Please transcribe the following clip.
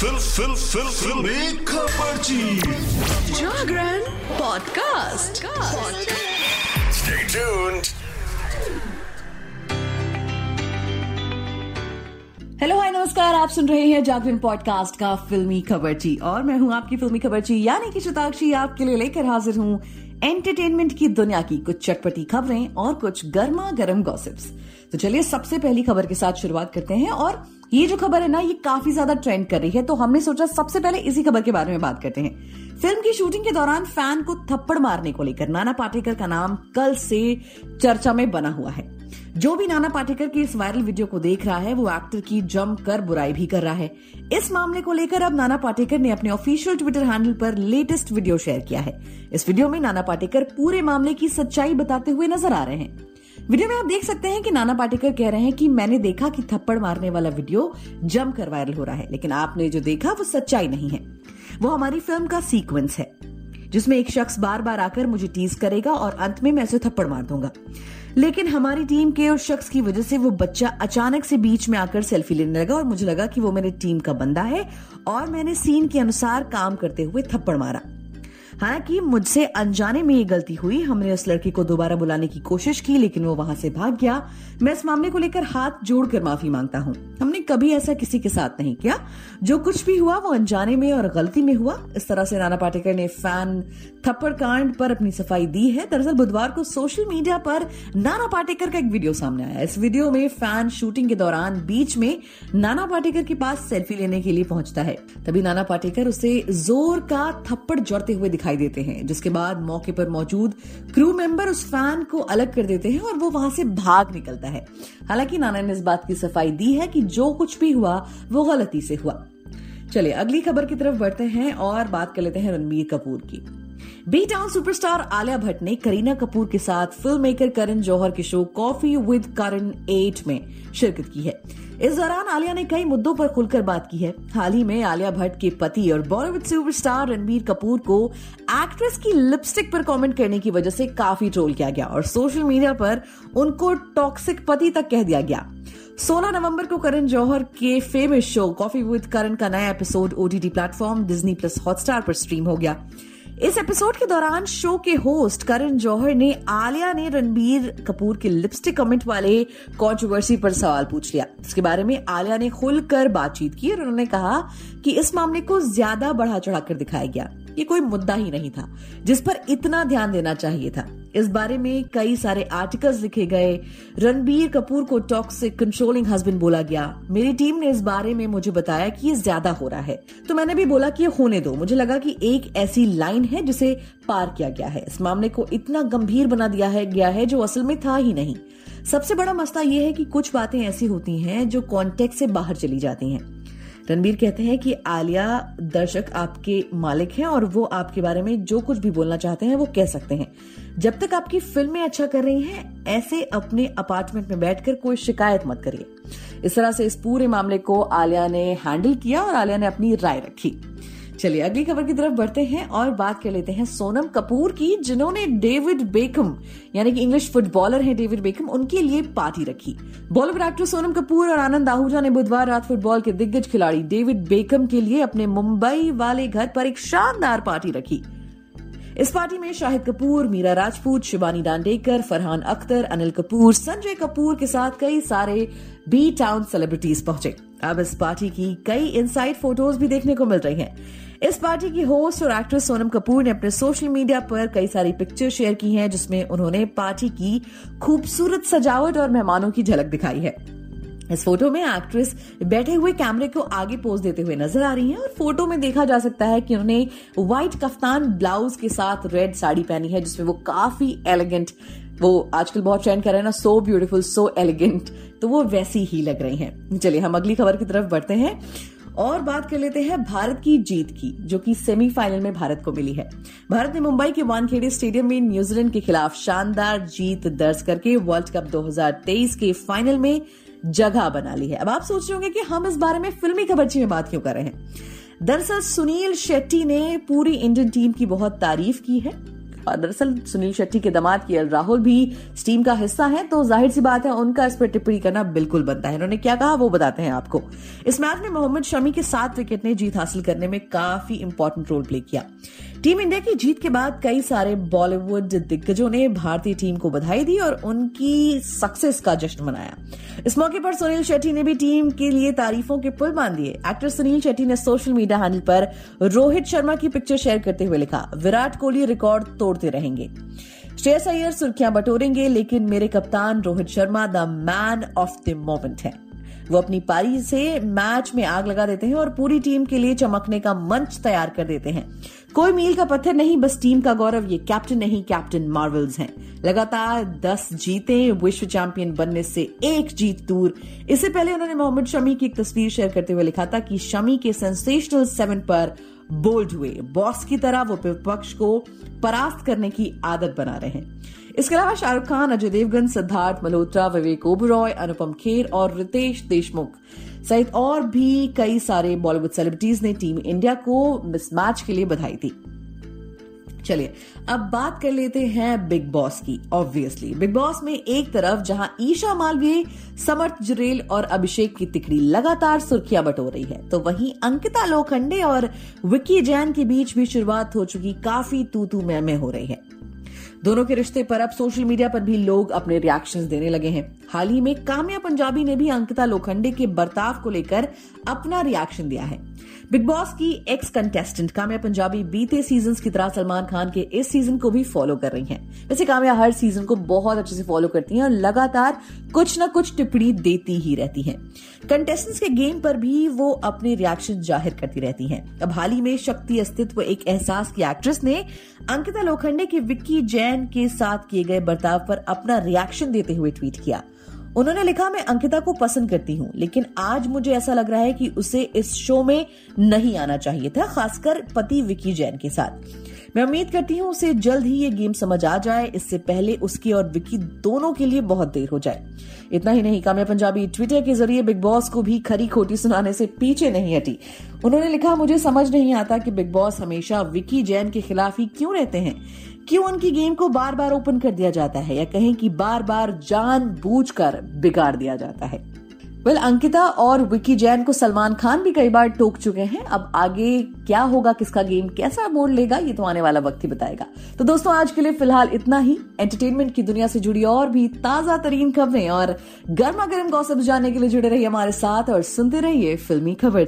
Fill फिल फिल फिल। खबरची Jagran podcast. Stay tuned. Hello hi नमस्कार। आप सुन रहे हैं जागरण पॉडकास्ट का फिल्मी खबरची और मैं हूँ आपकी फिल्मी खबरची यानी कि शताक्षी आपके लिए लेकर हाजिर हूँ एंटरटेनमेंट की दुनिया की कुछ चटपटी खबरें और कुछ गर्मा गर्म गॉसिप्स तो चलिए सबसे पहली खबर के साथ शुरुआत करते हैं और ये जो खबर है ना, ये काफ़ी ज़्यादा ट्रेंड कर रही है। तो हमने सोचा सबसे पहले इसी खबर के बारे में बात करते हैं। फ़िल्म की शूटिंग के दौरान फ़ैन को थप्पड़ मारने को लेकर नाना पाटेकर का नाम कल से चर्चा में बना हुआ है। जो भी नाना पाटेकर की इस वायरल वीडियो को देख रहा है, वो एक्टर की जमकर बुराई भी कर रहा है। इस मामले को लेकर अब नाना पाटेकर ने अपने ऑफिशियल ट्विटर हैंडल पर लेटेस्ट वीडियो शेयर किया है। इस वीडियो में नाना पाटेकर पूरे मामले की सच्चाई बताते हुए नज़र आ रहे हैं। वीडियो में आप देख सकते हैं कि नाना पाटेकर कह रहे हैं कि मैंने देखा कि थप्पड़ मारने वाला वीडियो जमकर वायरल हो रहा है, लेकिन आपने जो देखा वो सच्चाई नहीं है। वो हमारी फ़िल्म का सीक्वेंस है, जिसमें एक शख्स बार बार आकर मुझे टीज करेगा और अंत में मैं उसे थप्पड़ मार दूँगा। लेकिन हमारी टीम के उस शख्स की वजह से वो बच्चा अचानक से बीच में आकर सेल्फी लेने लगा और मुझे लगा कि वो मेरे टीम का बंदा है और मैंने सीन के अनुसार काम करते हुए थप्पड़ मारा। हालाँकि मुझसे अनजाने में ये गलती हुई। हमने उस लड़की को दोबारा बुलाने की कोशिश की, लेकिन वो वहाँ से भाग गया। मैं इस मामले को लेकर हाथ जोड़कर माफ़ी माँगता हूँ। कभी ऐसा किसी के साथ नहीं किया। जो कुछ भी हुआ, वो अनजाने में और गलती में हुआ। इस तरह से नाना पाटेकर ने फ़ैन थप्पड़ कांड पर अपनी सफ़ाई दी है। दरअसल बुधवार को सोशल मीडिया पर नाना पाटेकर का एक वीडियो सामने आया। इस वीडियो में फ़ैन शूटिंग के दौरान बीच में नाना पाटेकर के पास सेल्फी लेने के लिए पहुँचता है। तभी नाना पाटेकर उसे ज़ोर का थप्पड़ जोड़ते हुए दिखाई देते हैं, जिसके बाद मौके पर मौजूद क्रू मेंबर उस फ़ैन को अलग कर देते हैं और वो वहाँ से भाग निकलता है। हालाँकि नाना ने इस बात की सफ़ाई दी है कि जो कुछ भी हुआ, वो गलती से हुआ। चलिए, अगली खबर की तरफ़ बढ़ते हैं और बात कर लेते हैं रणबीर कपूर की। B town superstar Alia Bhatt ने करीना कपूर के साथ फ़िल्म मेकर करण जौहर के show coffee with Karan eight में शिरकत की है। इस दौरान आलिया ने कई मुद्दों पर खुलकर बात की है। हाल ही में आलिया भट्ट के पति और बॉलीवुड सुपरस्टार रणबीर कपूर को एक्ट्रेस की लिपस्टिक पर कमेंट करने की वजह से काफ़ी ट्रोल किया गया और सोशल मीडिया पर उनको टॉक्सिक पति तक कह दिया गया। 16 नवंबर को करण जौहर के famous show coffee with Karan का नया episode OTT platform Disney plus Hotstar पर स्ट्रीम हो गया। इस एपिसोड के दौरान शो के होस्ट करण जौहर ने आलिया ने रणबीर कपूर के लिपस्टिक कमेंट वाले कंट्रोवर्सी पर सवाल पूछ लिया। इसके बारे में आलिया ने खुलकर बातचीत की और उन्होंने कहा कि इस मामले को ज़्यादा बढ़ा चढ़ाकर दिखाया गया। ये कोई मुद्दा ही नहीं था, जिस पर इतना ध्यान देना चाहिए था। इस बारे में कई सारे आर्टिकल्स लिखे गए। रणबीर कपूर को टॉक्सिक कंट्रोलिंग हस्बैंड बोला गया। मेरी टीम ने इस बारे में मुझे बताया कि ये ज़्यादा हो रहा है। तो मैंने भी बोला कि ये होने दो। मुझे लगा कि एक ऐसी लाइन है जिसे पार किया गया है। इस मामले को इतना गंभीर बना दिया है, गया है जो असल में था ही नहीं। सबसे बड़ा मसला यह है कि कुछ बातें ऐसी होती हैं जो कॉन्टेक्ट से बाहर चली जाती हैं। रणबीर कहते हैं कि आलिया दर्शक आपके मालिक हैं और वो आपके बारे में जो कुछ भी बोलना चाहते हैं वो कह सकते हैं। जब तक आपकी फ़िल्में अच्छा कर रही हैं, ऐसे अपने अपार्टमेंट में बैठकर कोई शिकायत मत करिए। इस तरह से इस पूरे मामले को आलिया ने हैंडल किया और आलिया ने अपनी राय रखी। चलिए, अगली खबर की तरफ़ बढ़ते हैं और बात कर लेते हैं सोनम कपूर की, जिन्होंने डेविड बेकम, यानी कि इंग्लिश फुटबॉलर हैं डेविड बेकम, उनके लिए पार्टी रखी। बॉलीवुड एक्टर सोनम कपूर और आनंद आहूजा ने बुधवार रात फुटबॉल के दिग्गज खिलाड़ी डेविड बेकम के लिए अपने मुंबई वाले घर पर एक शानदार पार्टी रखी। इस पार्टी में शाहिद कपूर, मीरा राजपूत, शिवानी डांडेकर फरहान अख्तर, अनिल कपूर, संजय कपूर के साथ कई सारे बी टाउन सेलिब्रिटीज पहुँचे। अब इस पार्टी की कई इनसाइड फ़ोटोज़ भी देखने को मिल रही हैं। इस पार्टी की होस्ट और एक्ट्रेस सोनम कपूर ने अपने सोशल मीडिया पर कई सारी पिक्चर शेयर की हैं, जिसमें उन्होंने पार्टी की खूबसूरत सजावट और मेहमानों की झलक दिखाई है। इस फ़ोटो में एक्ट्रेस बैठे हुए कैमरे को आगे पोज देते हुए नज़र आ रही हैं और फ़ोटो में देखा जा सकता है कि उन्होंने व्हाइट कफ्तान ब्लाउज के साथ रेड साड़ी पहनी है, जिसमें वो काफ़ी एलिगेंट वो आजकल बहुत ट्रेंड कर रहे हैं ना सो ब्यूटीफुल सो एलिगेंट तो वो वैसी ही लग रही हैं। चलिए हम अगली खबर की तरफ़ बढ़ते हैं। और बात कर लेते हैं भारत की जीत की, जो कि सेमीफाइनल में भारत को मिली है। भारत ने मुंबई के वानखेड़े स्टेडियम में न्यूजीलैंड के खिलाफ शानदार जीत दर्ज करके वर्ल्ड कप 2023 के फाइनल में जगह बना ली है। अब आप सोच रहे होंगे कि हम इस बारे में फिल्मी खबरची में बात क्यों कर रहे हैं? दरअसल सुनील शेट्टी ने पूरी इंडियन टीम की बहुत तारीफ़ की है। दरअसल सुनील शेट्टी के दामाद के राहुल भी इस टीम का हिस्सा है तो ज़ाहिर सी बात है उनका इस पर टिप्पणी करना बिल्कुल बनता है। इन्होंने क्या कहा वो बताते हैं आपको। इस मैच में मोहम्मद शमी के सात विकेट ने जीत हासिल करने में काफ़ी इंपॉर्टेंट रोल प्ले किया। टीम इंडिया की जीत के बाद कई सारे बॉलीवुड दिग्गजों ने भारतीय टीम को बधाई दी और उनकी सक्सेस का जश्न मनाया। इस मौके पर सुनील शेट्टी ने भी टीम के लिए तारीफों के पुल बाँध दिए। एक्टर सुनील शेट्टी ने सोशल मीडिया हैंडल पर रोहित शर्मा की पिक्चर शेयर करते हुए लिखा, विराट कोहली रिकॉर्ड तोड़ते रहेंगे। श्रेयस अय्यर सुर्खियाँ बटोरेंगे, लेकिन मेरे कप्तान Rohit Sharma the man of the moment है। वो अपनी पारी से मैच में आग लगा देते हैं और पूरी टीम के लिए चमकने का मंच तैयार कर देते हैं। कोई मील का पत्थर नहीं, बस टीम का गौरव, ये कैप्टन नहीं, कैप्टन मार्वल्स हैं। लगातार दस जीते, विश्व चैंपियन बनने से एक जीत दूर। इससे पहले उन्होंने मोहम्मद शमी की एक तस्वीर शेयर करते हुए लिखा था कि शमी के सेंसेशनल सेवन पर बोल्ड हुए। बॉस की तरह वो विपक्ष को परास्त करने की आदत बना रहे हैं। इसके अलावा शाहरुख खान, अजय देवगन, सिद्धार्थ मल्होत्रा, विवेक ओबरॉय, अनुपम खेर और रितेश देशमुख सहित और भी कई सारे बॉलीवुड सेलिब्रिटीज ने टीम इंडिया को मिसमैच मैच के लिए बधाई दी। चलिए, अब बात कर लेते हैं बिग बॉस की ऑब्वियसली बिग बॉस में एक तरफ़ जहाँ ईशा मालवीय, समर्थ जुरेल और अभिषेक की तिकड़ी लगातार सुर्खियाँ बटोर रही है तो वहीं अंकिता लोखंडे और विक्की जैन के बीच भी शुरुआत हो चुकी काफ़ी तू तू मैं, में हो रही है। दोनों के रिश्ते पर अब सोशल मीडिया पर भी लोग अपने रिएक्शंस देने लगे हैं। हाल ही में काम्या पंजाबी ने भी अंकिता लोखंडे के बर्ताव को लेकर अपना रिएक्शन दिया है। बिग बॉस की एक्स कंटेस्टेंट काम्या पंजाबी बीते सीज़न की तरह सलमान खान के इस सीज़न को भी फॉलो कर रही हैं। वैसे काम्या हर सीज़न को बहुत अच्छे से फॉलो करती हैं और लगातार कुछ न कुछ टिप्पणी देती ही रहती हैं। कंटेस्टेंट्स के गेम पर भी वो अपने रिएक्शन ज़ाहिर करती रहती हैं। अब हाल ही में शक्ति अस्तित्व एक एहसास की एक्ट्रेस ने अंकिता लोखंडे के विक्की जैन के साथ किए गए बर्ताव पर अपना रिएक्शन देते हुए ट्वीट किया उन्होंने लिखा, मैं अंकिता को पसंद करती हूँ, लेकिन आज मुझे ऐसा लग रहा है कि उसे इस शो में नहीं आना चाहिए था, खासकर पति विकी जैन के साथ। मैं उम्मीद करती हूँ उसे जल्द ही ये गेम समझ आ जाए, इससे पहले उसकी और विकी दोनों के लिए बहुत देर हो जाए। इतना ही नहीं, काम्या पंजाबी ट्विटर के ज़रिए बिग बॉस को भी खरी खोटी सुनाने से पीछे नहीं हटी। उन्होंने लिखा, मुझे समझ नहीं आता कि बिग बॉस हमेशा विकी जैन के खिलाफ ही क्यों रहते हैं। क्यों उनकी गेम को बार बार ओपन कर दिया जाता है या कहें कि बार बार जान बूझ कर बिगाड़ दिया जाता है? वेल well, अंकिता और विकी जैन को सलमान खान भी कई बार टोक चुके हैं। अब आगे क्या होगा किसका गेम कैसा मोड़ लेगा ये तो आने वाला वक्त ही बताएगा। तो दोस्तों आज के लिए फ़िलहाल इतना ही। एंटरटेनमेंट की दुनिया से जुड़ी और भी ताज़ा तरीन खबरें और गर्मा गर्म गौसब जानने के लिए जुड़े रहिए हमारे साथ और सुनते रहिए फिल्मी खबर